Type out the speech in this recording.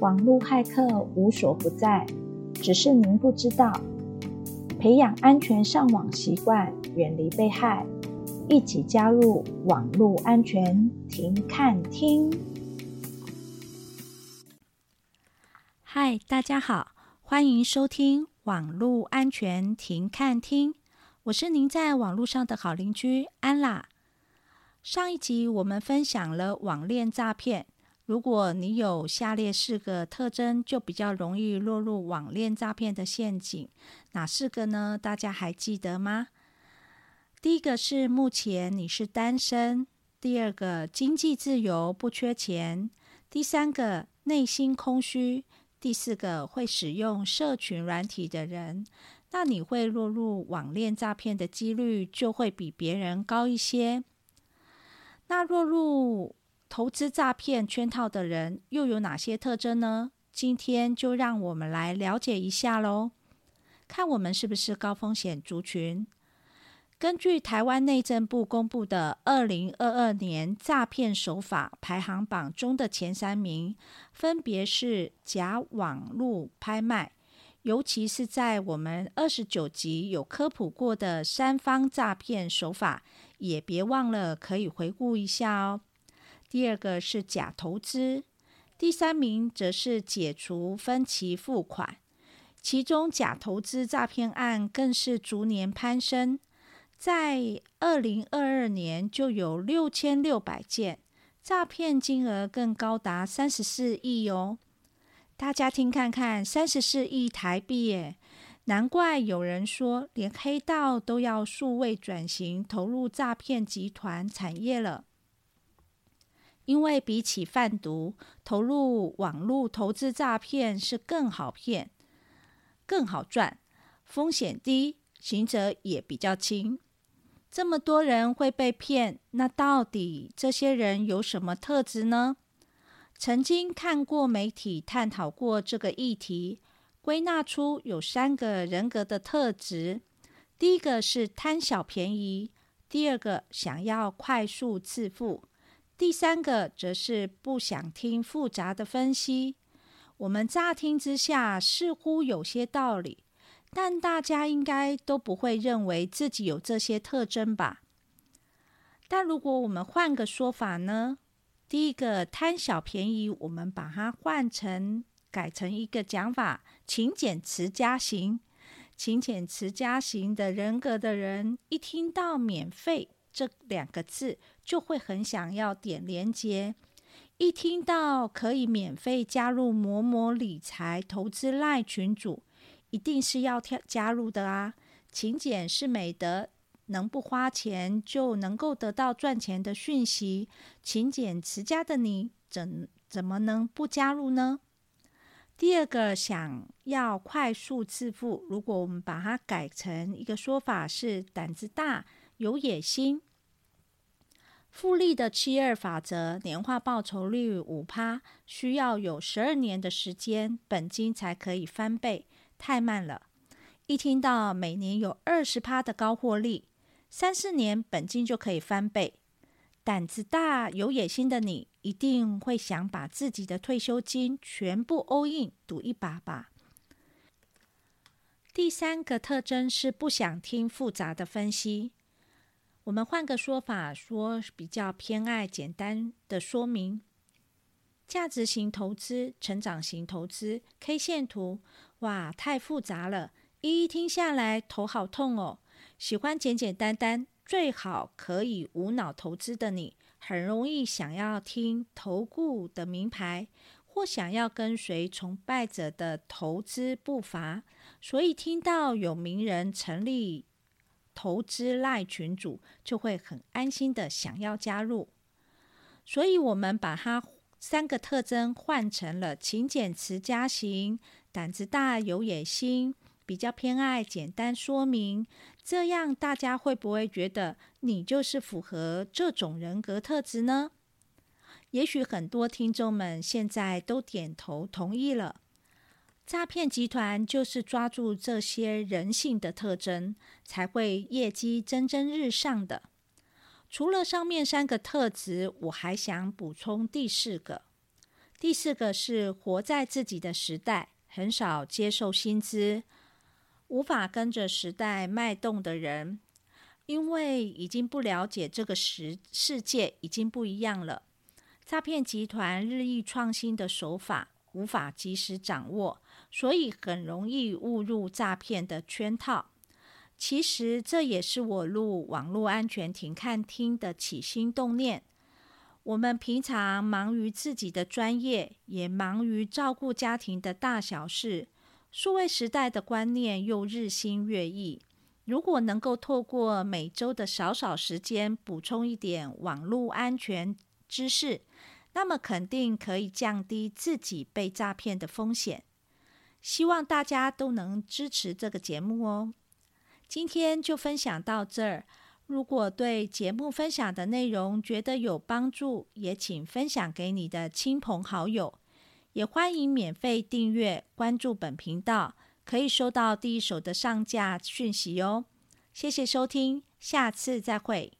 网络骇客无所不在，只是您不知道。培养安全上网习惯，远离被害，一起加入网络安全停看听。嗨，大家好，欢迎收听网络安全停看听，我是您在网络上的好邻居安啦。上一集我们分享了网恋诈骗，如果你有下列四个特征，就比较容易落入网恋诈骗的陷阱。哪四个呢？大家还记得吗？第一个是目前你是单身；第二个经济自由不缺钱；第三个内心空虚；第四个会使用社群软体的人，那你会落入网恋诈骗的几率就会比别人高一些。那落入投资诈骗圈套的人又有哪些特征呢？今天就让我们来了解一下喽，看我们是不是高风险族群。根据台湾内政部公布的二零二二年诈骗手法排行榜中的前三名，分别是假网络拍卖，尤其是在我们二十九集有科普过的三方诈骗手法。也别忘了可以回顾一下哦。第二个是假投资，第三名则是解除分期付款。其中假投资诈骗案更是逐年攀升，在二零二二年就有六千六百件，诈骗金额更高达三十四亿哦。大家听看看，三十四亿台币耶！难怪有人说，连黑道都要数位转型，投入诈骗集团产业了。因为比起贩毒，投入网络投资诈骗是更好骗、更好赚，风险低，刑责也比较轻。这么多人会被骗，那到底这些人有什么特质呢？曾经看过媒体探讨过这个议题。归纳出有三个人格的特质：第一个是贪小便宜，第二个想要快速致富，第三个则是不想听复杂的分析。我们乍听之下似乎有些道理，但大家应该都不会认为自己有这些特征吧？但如果我们换个说法呢？第一个贪小便宜，我们把它换成。改成一个讲法，勤俭持家型，勤俭持家型的人格的人，一听到“免费”这两个字，就会很想要点连接；一听到可以免费加入某某理财投资赖群组，一定是要跳加入的啊！勤俭是美德，能不花钱就能够得到赚钱的讯息，勤俭持家的你，怎怎么能不加入呢？第二个想要快速致富，如果我们把它改成一个说法是胆子大、有野心。复利的七二法则，年化报酬率五趴，需要有十二年的时间，本金才可以翻倍，太慢了。一听到每年有二十趴的高获利，三四年本金就可以翻倍。胆子大、有野心的你，一定会想把自己的退休金全部 all in 赌一把吧。第三个特征是不想听复杂的分析。我们换个说法说，比较偏爱简单的说明。价值型投资、成长型投资、K 线图，哇，太复杂了，一一听下来头好痛哦。喜欢简简单单。最好可以无脑投资的你，很容易想要听投顾的名牌，或想要跟随崇拜者的投资步伐，所以听到有名人成立投资赖群组，就会很安心的想要加入。所以，我们把它三个特征换成了勤俭持家型、胆子大有野心。比较偏爱简单说明，这样大家会不会觉得你就是符合这种人格特质呢？也许很多听众们现在都点头同意了。诈骗集团就是抓住这些人性的特征，才会业绩蒸蒸日上的。除了上面三个特质，我还想补充第四个。第四个是活在自己的时代，很少接受新知，无法跟着时代脉动的人，因为已经不了解这个世世界已经不一样了。诈骗集团日益创新的手法，无法及时掌握，所以很容易误入诈骗的圈套。其实这也是我录网络安全停看听的起心动念。我们平常忙于自己的专业，也忙于照顾家庭的大小事。数位时代的观念又日新月异，如果能够透过每周的少少时间补充一点网络安全知识，那么肯定可以降低自己被诈骗的风险。希望大家都能支持这个节目哦。今天就分享到这儿。如果对节目分享的内容觉得有帮助，也请分享给你的亲朋好友。也欢迎免费订阅关注本频道，可以收到第一手的上架讯息哦。谢谢收听，下次再会。